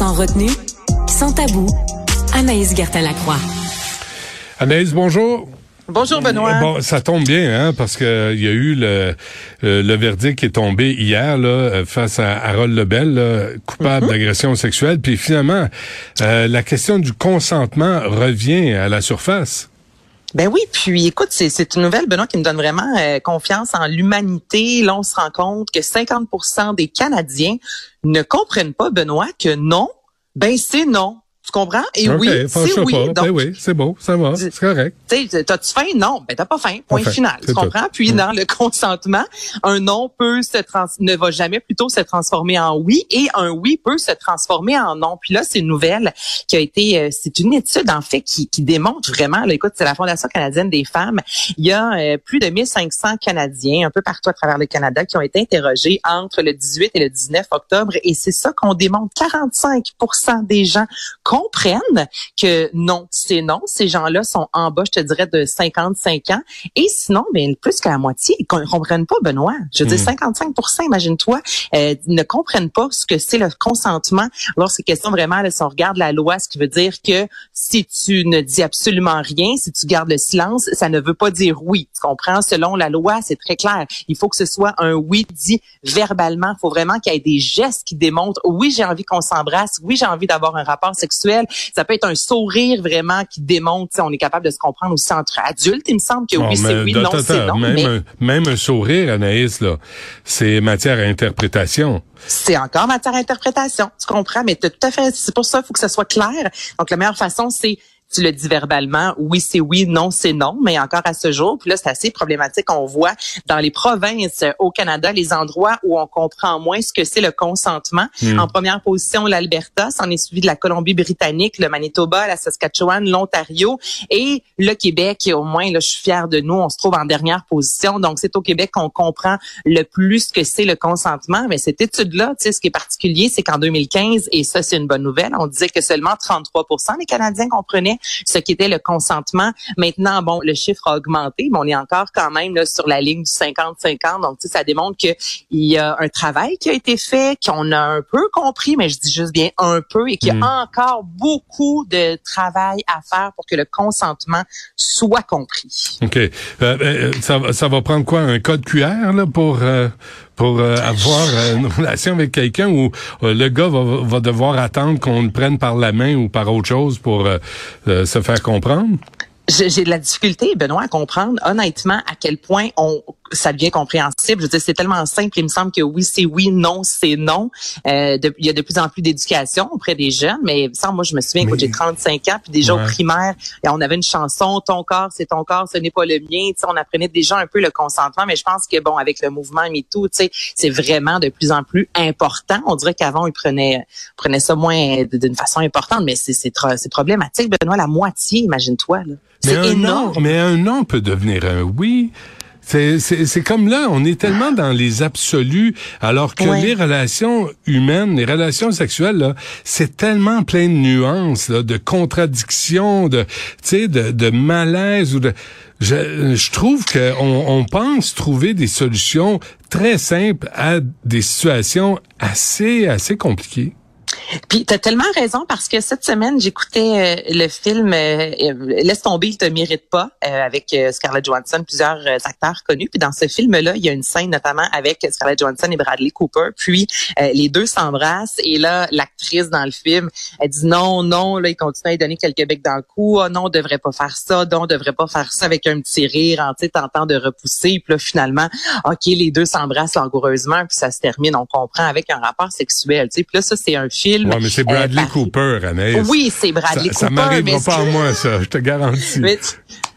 Sans retenue, sans tabou, Anaïs Gertin-Lacroix. Anaïs, bonjour. Bonjour Benoît. Bon, ça tombe bien, hein, parce que il y a eu le, euh, le verdict qui est tombé hier là, euh, face à Harold Lebel, coupable Mhm. d'agression sexuelle. Puis finalement, euh, la question du consentement revient à la surface. Ben oui, puis écoute, c'est, une nouvelle, Benoît, qui me donne vraiment euh, confiance en l'humanité. Là, on se rend compte que 50% des Canadiens ne comprennent pas, Benoît, que non, ben c'est non. Tu comprends? Et oui, c'est oui. pas. Donc, Ben oui, c'est beau, ça va, c'est correct. T'as-tu faim? Non. Ben, t'as pas faim. Point final. Tu tout. comprends? Puis, Mm. dans le consentement, un non peut se trans ne va jamais plutôt se transformer en oui et un oui peut se transformer en non. Puis là, c'est une nouvelle qui a été, euh, c'est une étude, en fait, qui, qui démontre vraiment, là, écoute, c'est la Fondation canadienne des femmes. Il y a euh, plus de 1500 Canadiens, un peu partout à travers le Canada, qui ont été interrogés entre le 18 et le 19 octobre. Et c'est ça qu'on démontre. 45% des gens comprennent que non, c'est non. Ces gens-là sont en bas, je te dirais, de 55 ans. Et sinon, ben, plus que la moitié, ils ne comprennent pas, Benoît. Je veux dire, 55 imagine-toi, euh, ne comprennent pas ce que c'est le consentement. Alors, c'est question vraiment, là, si on regarde la loi, ce qui veut dire que si tu ne dis absolument rien, si tu gardes le silence, ça ne veut pas dire oui. Tu comprends? Selon la loi, c'est très clair. Il faut que ce soit un oui dit verbalement. Il faut vraiment qu'il y ait des gestes qui démontrent, oui, j'ai envie qu'on s'embrasse, oui, j'ai envie d'avoir un rapport sexuel. Ça peut être un sourire vraiment qui démontre, on est capable de se comprendre aussi entre adultes. Il me semble que Bon, oui, c'est oui, non, c'est non. Même, mais un, même un sourire, Anaïs, là, c'est matière à interprétation. c'est encore matière à interprétation. Tu comprends? Mais tout à fait, c'est pour ça, il faut que ça soit clair. Donc, la meilleure façon, c'est tu le dis verbalement, oui, c'est oui, non, c'est non, mais encore à ce jour, puis là, c'est assez problématique. On voit dans les provinces euh, au Canada, les endroits où on comprend moins ce que c'est le consentement. Hmm. En première position, l'Alberta, s'en est suivi de la Colombie-Britannique, le Manitoba, la Saskatchewan, l'Ontario et le Québec. Au moins, là, je suis fière de nous, on se trouve en dernière position. Donc, c'est au Québec qu'on comprend le plus ce que c'est le consentement. Mais cette étude-là, tu sais, ce qui est particulier, c'est qu'en 2015, et ça, c'est une bonne nouvelle, on disait que seulement 33% des Canadiens comprenaient ce qu'était le consentement. Maintenant, bon, le chiffre a augmenté, mais on est encore quand même là, sur la ligne du 50-50. Donc, ça démontre qu'il y a un travail qui a été fait, qu'on a un peu compris, mais je dis juste bien un peu, et qu'il y a Mm. encore beaucoup de travail à faire pour que le consentement soit compris. OK. Euh, euh, ça, va- ça va prendre quoi? Un code QR là, pour, euh, pour euh, avoir euh, une relation avec quelqu'un où euh, le gars va, va devoir attendre qu'on le prenne par la main ou par autre chose pour se faire comprendre? J'ai de la difficulté, Benoît, à comprendre honnêtement à quel point on ça devient compréhensible. Je veux dire, c'est tellement simple. Il me semble que oui, c'est oui, non, c'est non. Euh, de- il y a de plus en plus d'éducation auprès des jeunes, mais semble, moi, je me souviens Mais- que j'ai 35 ans, puis déjà Ouais. au primaire, et on avait une chanson, ton corps, c'est ton corps, ce n'est pas le mien. On apprenait déjà un peu le consentement, mais je pense que bon, avec le mouvement MeToo, tu sais, c'est vraiment de plus en plus important. On dirait qu'avant, ils prenaient, prenaient ça moins d'une façon importante, mais c'est c'est trop- c'est problématique. Benoît, la moitié, imagine-toi. là. Mais C'est un énorme. non, mais un non peut devenir un oui. C'est, c'est, c'est comme là, on est tellement dans les absolus, alors que Ouais. les relations humaines, les relations sexuelles, là, c'est tellement plein de nuances, là, de contradictions, de, tu sais, de, de malaise ou de. Je, je trouve que on, on pense trouver des solutions très simples à des situations assez, assez compliquées. Puis tu as tellement raison parce que cette semaine, j'écoutais euh, le film euh, euh, Laisse tomber, il te mérite pas euh, avec euh, Scarlett Johansson, plusieurs euh, acteurs connus. Puis dans ce film-là, il y a une scène notamment avec Scarlett Johansson et Bradley Cooper. Puis les deux s'embrassent et là, l'actrice dans le film, elle dit non, non, là, il continue à lui donner quelques becs dans le cou. Oh, non, on devrait pas faire ça. Non, on devrait pas faire ça avec un petit rire en sais, tentant de repousser. Puis là, finalement, OK, les deux s'embrassent langoureusement puis ça se termine, on comprend, avec un rapport sexuel. Tu sais. Puis là, ça, c'est un film Ouais, mais c'est Bradley euh, Cooper, Anaïs. Oui, c'est Bradley ça, ça Cooper. m'arrivera pas à moi, ça, je te garantis. mais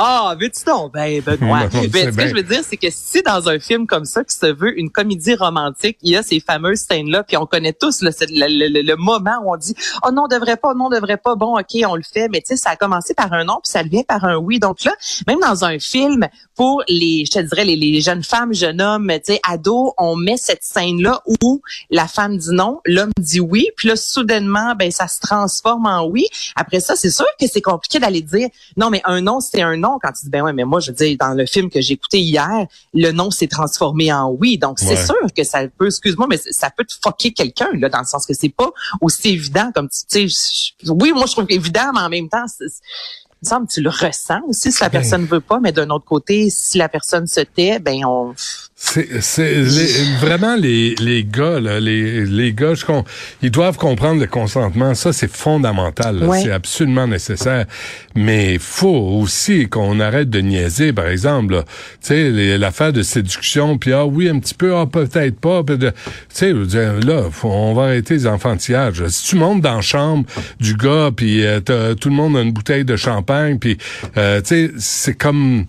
Ah, veux-tu donc? Ben, Benoît. Non, mais c'est ce que bien. je veux dire, c'est que si dans un film comme ça, qui se veut une comédie romantique, il y a ces fameuses scènes-là, puis on connaît tous le, le- le- le moment où on dit « Oh non, on devrait pas, non, on devrait pas, bon, OK, on le fait. » Mais tu sais, ça a commencé par un non, puis ça devient par un oui. Donc là, même dans un film, pour les, je te dirais, les, les jeunes femmes, jeunes hommes, tu sais, ados, on met cette scène-là où la femme dit non, l'homme dit oui, puis là, soudainement, ben ça se transforme en oui. Après ça, c'est sûr que c'est compliqué d'aller dire non, mais un non, c'est un non. Quand tu dis ben ouais, mais moi, je veux dire, dans le film que j'ai écouté hier, le non s'est transformé en oui. Donc c'est sûr que ça peut, excuse-moi, mais ça peut te fucker quelqu'un là, dans le sens que c'est pas aussi évident comme tu sais. Oui, moi je trouve évident, mais en même temps, il me semble que tu le ressens aussi si la ben personne veut pas, mais d'un autre côté, si la personne se tait, ben on c'est vraiment les, les gars, là, les, les gars, je, ils doivent comprendre le consentement. Ça, c'est fondamental. C'est absolument nécessaire. Mais il faut aussi qu'on arrête de niaiser, par exemple. Tu sais, l'affaire de séduction, puis ah oui, un petit peu, ah peut-être pas. Tu sais, là, on va arrêter les enfantillages. Si tu montes dans la chambre du gars, puis euh, tout le monde a une bouteille de champagne, puis euh, tu sais, c'est comme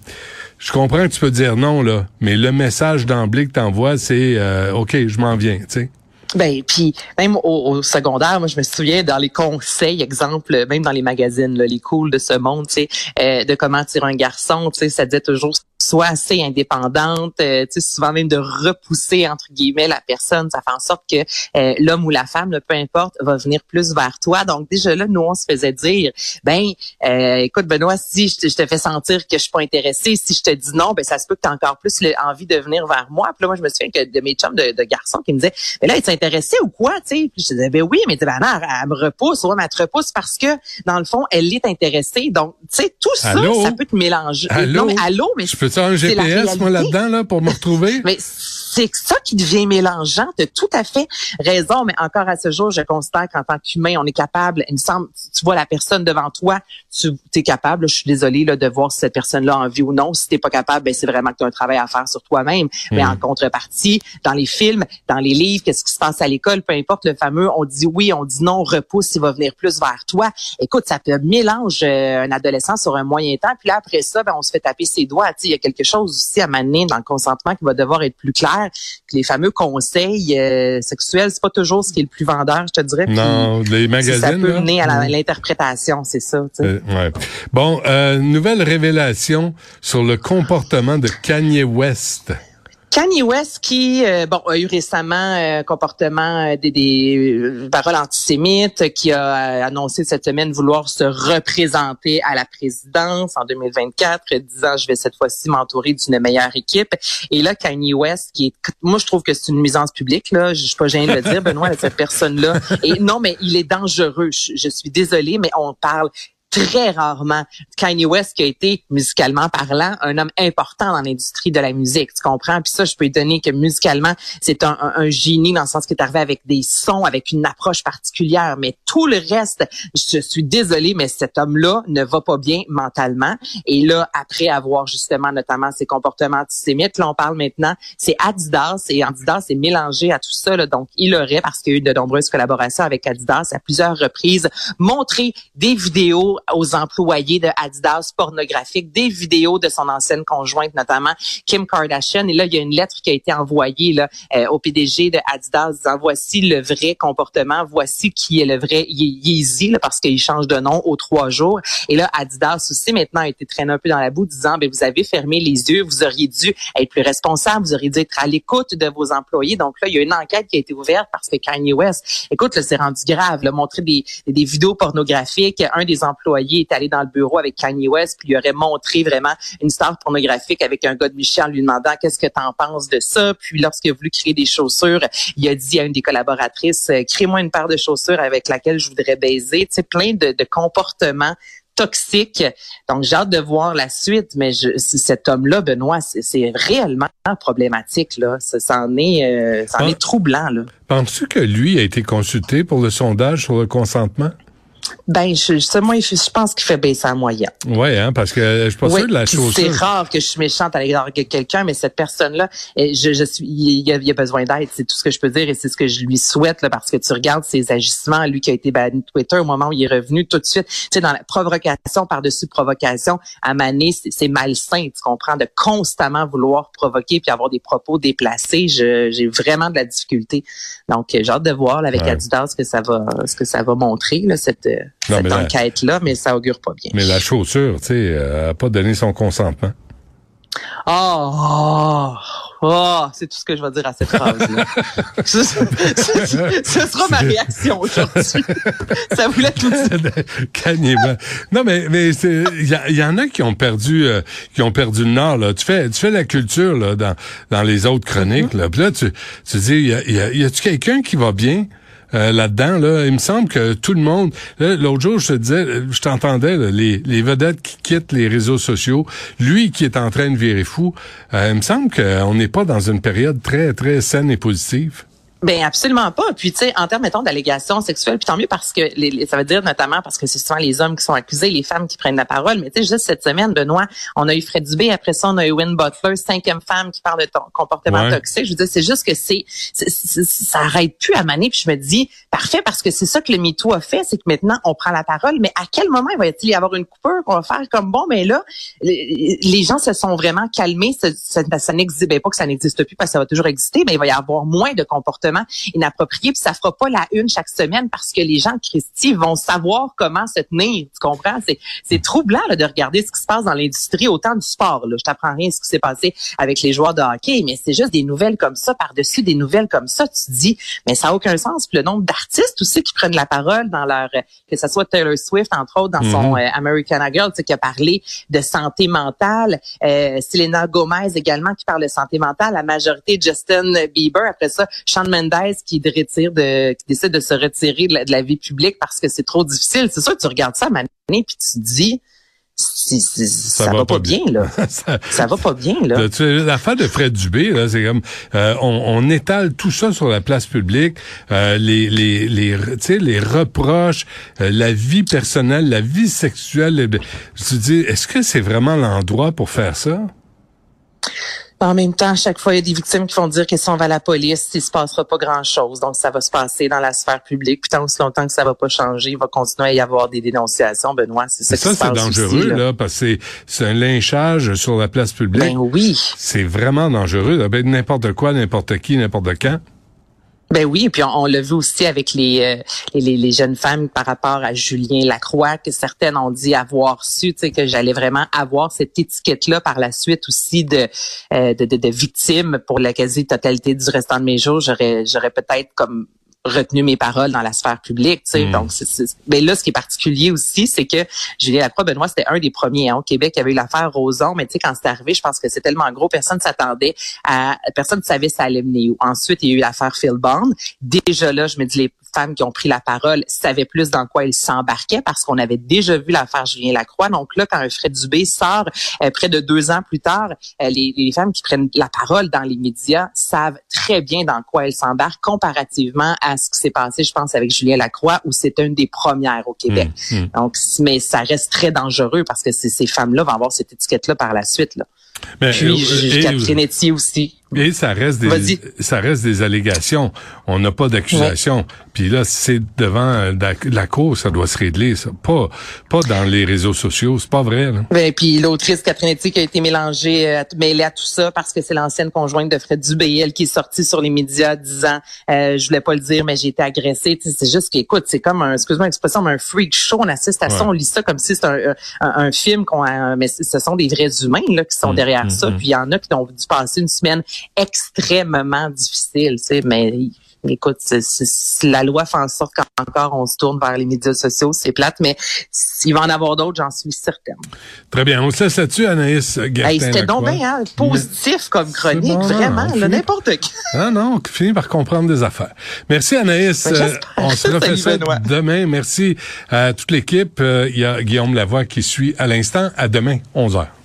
je comprends que tu peux dire non, là, mais le message d'emblée que t'envoies, c'est euh, OK, je m'en viens, tu sais. Ben puis même au, secondaire, moi je me souviens dans les conseils, exemple, même dans les magazines, là, les cools de ce monde, tu sais, euh, de comment tirer un garçon, tu sais, ça disait toujours soit assez indépendante, euh, tu sais, souvent même de repousser entre guillemets la personne, ça fait en sorte que euh, l'homme ou la femme, peu importe, va venir plus vers toi. Donc déjà là, nous on se faisait dire, ben, euh, écoute Benoît, si je te, fais sentir que je suis pas intéressée, si je te dis non, ben ça se peut que tu encore plus envie de venir vers moi. Puis là, moi je me souviens que de mes chums de, de garçons qui me disaient, mais là, es intéressé ou quoi, tu sais? Puis je disais, ben oui, mais ben, non, elle me repousse, ouais, mais elle te repousse parce que dans le fond, elle est intéressée. Donc, tu sais, tout ça, ça peut te mélanger. Allô? Non, mais allô, mais peux un GPS, moi, là-dedans, là, pour me retrouver? Mais c'est ça qui devient mélangeant. Tu as tout à fait raison, mais encore à ce jour, je constate qu'en tant qu'humain, on est capable, il me semble, tu vois la personne devant toi, tu es capable, je suis désolée là, de voir si cette personne-là a envie ou non. Si tu pas capable, ben, c'est vraiment que tu as un travail à faire sur toi-même. Mais en hmm. contrepartie, dans les films, dans les livres, qu'est-ce qui se passe à l'école, peu importe le fameux, on dit oui, on dit non, repousse, il va venir plus vers toi. Écoute, ça peut mélange euh, un adolescent sur un moyen temps, puis là, après ça, ben, on se fait taper ses doigts. Il y a quelque chose aussi à mener dans le consentement qui va devoir être plus clair. les fameux conseils euh, sexuels, c'est pas toujours ce qui est le plus vendeur, je te dirais. Non, les magazines. Ça peut mener à l'interprétation, c'est ça. Euh, ouais. Bon, euh, nouvelle révélation sur le comportement de Kanye West. Kanye West qui euh, bon a eu récemment euh, comportement euh, des, des paroles antisémites, qui a annoncé cette semaine vouloir se représenter à la présidence en 2024, disant je vais cette fois-ci m'entourer d'une meilleure équipe. Et là Kanye West qui est moi je trouve que c'est une nuisance publique là, je suis pas gêné de le dire Benoît cette personne là. Et non mais il est dangereux. Je suis désolée mais on parle très rarement. Kanye West qui a été, musicalement parlant, un homme important dans l'industrie de la musique, tu comprends? Puis ça, je peux donner que musicalement, c'est un, un, génie dans le sens qu'il est arrivé avec des sons, avec une approche particulière. Mais tout le reste, je suis désolée, mais cet homme-là ne va pas bien mentalement. Et là, après avoir justement notamment ses comportements antisémites, là, on parle maintenant, c'est Adidas, et Adidas est mélangé à tout ça. Là, donc, il aurait, parce qu'il y a eu de nombreuses collaborations avec Adidas à plusieurs reprises, montré des vidéos aux employés de Adidas pornographiques, des vidéos de son ancienne conjointe, notamment Kim Kardashian. Et là, il y a une lettre qui a été envoyée là, euh, au PDG de Adidas disant voici le vrai comportement, voici qui est le vrai Yeezy, là, parce qu'il change de nom aux trois jours. Et là, Adidas aussi maintenant a été traîné un peu dans la boue, disant ben vous avez fermé les yeux, vous auriez dû être plus responsable, vous auriez dû être à l'écoute de vos employés. Donc là, il y a une enquête qui a été ouverte parce que Kanye West, écoute, c'est rendu grave, là, montrer des, des vidéos pornographiques. Un des employés est allé dans le bureau avec Kanye West, puis il aurait montré vraiment une star pornographique avec un gars de Michel lui demandant qu'est-ce que tu en penses de ça. Puis lorsqu'il a voulu créer des chaussures, il a dit à une des collaboratrices, crée-moi une paire de chaussures avec laquelle je voudrais baiser. Tu sais, plein de, comportements toxiques. Donc, j'ai hâte de voir la suite, mais je, cet homme-là, Benoît, c'est réellement problématique. Là. Ça, c'en est, euh, est troublant. Penses-tu que lui a été consulté pour le sondage sur le consentement? Ben, je, moi, je, pense qu'il fait baisser la moyenne. Oui, hein, parce que je suis pas sûr de la chose. C'est rare que je suis méchante à l'égard de quelqu'un, mais cette personne-là, eh, je, je suis, il, a, a besoin d'aide. C'est tout ce que je peux dire et c'est ce que je lui souhaite, là, parce que tu regardes ses agissements, lui qui a été banni de Twitter au moment où il est revenu tout de suite. Tu sais, dans la provocation par-dessus provocation, à Mané, c'est malsain, tu comprends, de constamment vouloir provoquer puis avoir des propos déplacés. J'ai vraiment de la difficulté. Donc, j'ai hâte de voir avec Adidas ce que ça va, ce que ça va montrer, là, cette cette enquête-là, mais ça augure pas bien. Mais la chaussure, tu sais, elle n'a pas donné son consentement. Oh, Oh, c'est tout ce que je vais dire à cette phrase-là. ce, sera ma réaction aujourd'hui. ça voulait tout dire. non, mais mais il y, en a qui ont perdu euh, qui ont perdu le nord. Là. Tu fais tu fais la culture là dans dans les autres chroniques. Là, Puis là tu tu dis y a, y a, y a-tu quelqu'un qui va bien? Euh, là-dedans. Là. Il me semble que tout le monde... L'autre jour, je te disais, je t'entendais, les, les vedettes qui quittent les réseaux sociaux, lui qui est en train de virer fou, euh, il me semble qu'on n'est pas dans une période très, très saine et positive. Ben absolument pas. Puis tu sais, en termes mettons d'allégations sexuelles, puis tant mieux parce que les, ça veut dire notamment parce que c'est souvent les hommes qui sont accusés, les femmes qui prennent la parole. Mais tu sais, juste cette semaine, Benoît, on a eu Fred Dubé, après ça on a eu Win Butler, cinquième femme qui parle de ton comportement toxique. Je veux dire, c'est juste que c'est, ça arrête plus à maner. Puis je me dis, parfait, parce que c'est ça que le MeToo a fait, c'est que maintenant on prend la parole. Mais à quel moment il va y avoir une coupure qu'on va faire comme bon, mais là, les gens se sont vraiment calmés. Ça, ça, n'existe ben, pas que ça n'existe plus parce que ça va toujours exister, mais il va y avoir moins de comportements inapproprié, puis ça fera pas la une chaque semaine parce que les gens Christy vont savoir comment se tenir, tu comprends? C'est, c'est troublant là, de regarder ce qui se passe dans l'industrie, autant du sport. Là. Je t'apprends rien ce qui s'est passé avec les joueurs de hockey, mais c'est juste des nouvelles comme ça, par-dessus des nouvelles comme ça, tu te dis, mais ça a aucun sens. Puis le nombre d'artistes aussi qui prennent la parole dans leur, que ce soit Taylor Swift, entre autres, dans son mhm. euh, American Girl, tu sais, qui a parlé de santé mentale, euh, Selena Gomez également qui parle de santé mentale, la majorité Justin Bieber, après ça, Shawn Mendes qui, de retire de, qui décide de se retirer de la, vie publique parce que c'est trop difficile. C'est sûr que tu regardes ça à Mané puis tu te dis, ça, va, pas bien, là. ça, va pas bien là. L'affaire de Fred Dubé là, c'est comme euh, on, étale tout ça sur la place publique, euh, les les les les reproches, euh, la vie personnelle, la vie sexuelle. Je te dis, est-ce que c'est vraiment l'endroit pour faire ça? En même temps, à chaque fois, il y a des victimes qui vont dire que si on va à la police, il se passera pas grand-chose. Donc, ça va se passer dans la sphère publique. Puis tant aussi longtemps que ça va pas changer, il va continuer à y avoir des dénonciations. Benoît, c'est ça, ça c'est dangereux, là. parce que c'est un lynchage sur la place publique. Ben oui. C'est vraiment dangereux. Ben, n'importe quoi, n'importe qui, n'importe quand. Ben oui, et puis on, l'a vu aussi avec les, euh, les, les, jeunes femmes par rapport à Julien Lacroix, que certaines ont dit avoir su, tu sais, que j'allais vraiment avoir cette étiquette-là par la suite aussi de, euh, de, de, de victime pour la quasi-totalité du restant de mes jours. J'aurais, j'aurais peut-être comme retenu mes paroles dans la sphère publique. Tu sais. Mm. Donc, c'est, mais là, ce qui est particulier aussi, c'est que Julien Lacroix, Benoît, c'était un des premiers hein, au Québec qui avait eu l'affaire Roson. Mais tu sais, quand c'est arrivé, je pense que c'est tellement gros, personne s'attendait à, personne ne savait ça allait mener où. Ensuite, il y a eu l'affaire Phil Bond. Déjà là, je me dis, les femmes qui ont pris la parole savaient plus dans quoi ils s'embarquaient parce qu'on avait déjà vu l'affaire Julien Lacroix. Donc là, quand Fred Dubé sort euh, près de deux ans plus tard, euh, les, les, femmes qui prennent la parole dans les médias savent très bien dans quoi elles s'embarquent comparativement à ce qui s'est passé, je pense, avec Julien Lacroix, où c'est une des premières au Québec. Mmh, mmh. Donc, mais ça reste très dangereux parce que ces femmes-là vont avoir cette étiquette-là par la suite. Là. Mais, Puis, euh, Catherine Etier aussi. Et ça reste des ça reste des allégations. On n'a pas d'accusation. Puis là, c'est devant la, cour, ça doit se régler. Ça. Pas pas dans les réseaux sociaux, c'est pas vrai. Là. Ben, puis l'autrice Catherine Etier qui a été mélangée, euh, mêlée à tout ça parce que c'est l'ancienne conjointe de Fred Dubé, elle qui est sortie sur les médias disant, euh, je voulais pas le dire, mais j'ai été agressée. C'est juste qu'écoute, c'est comme un, excuse-moi l'expression, un freak show. On assiste à ça, on lit ça comme si c'était un, un, film qu'on, mais ce sont des vrais humains là qui sont mm, derrière mm, ça. Mm. Puis il y en a qui ont dû passer une semaine extrêmement difficile, tu sais, mais écoute, la loi fait en sorte qu'encore on se tourne vers les médias sociaux, c'est plate, mais s'il va en avoir d'autres, j'en suis certaine. Très bien. On se laisse là-dessus, Anaïs hey, C'était donc bien hein, positif comme chronique, vraiment, n'importe qui. Ah non, finit par comprendre des affaires. Merci Anaïs. Ben, euh, on se refait ça demain. Merci à toute l'équipe. Euh, il y a Guillaume Lavoie qui suit à l'instant. À demain, 11h.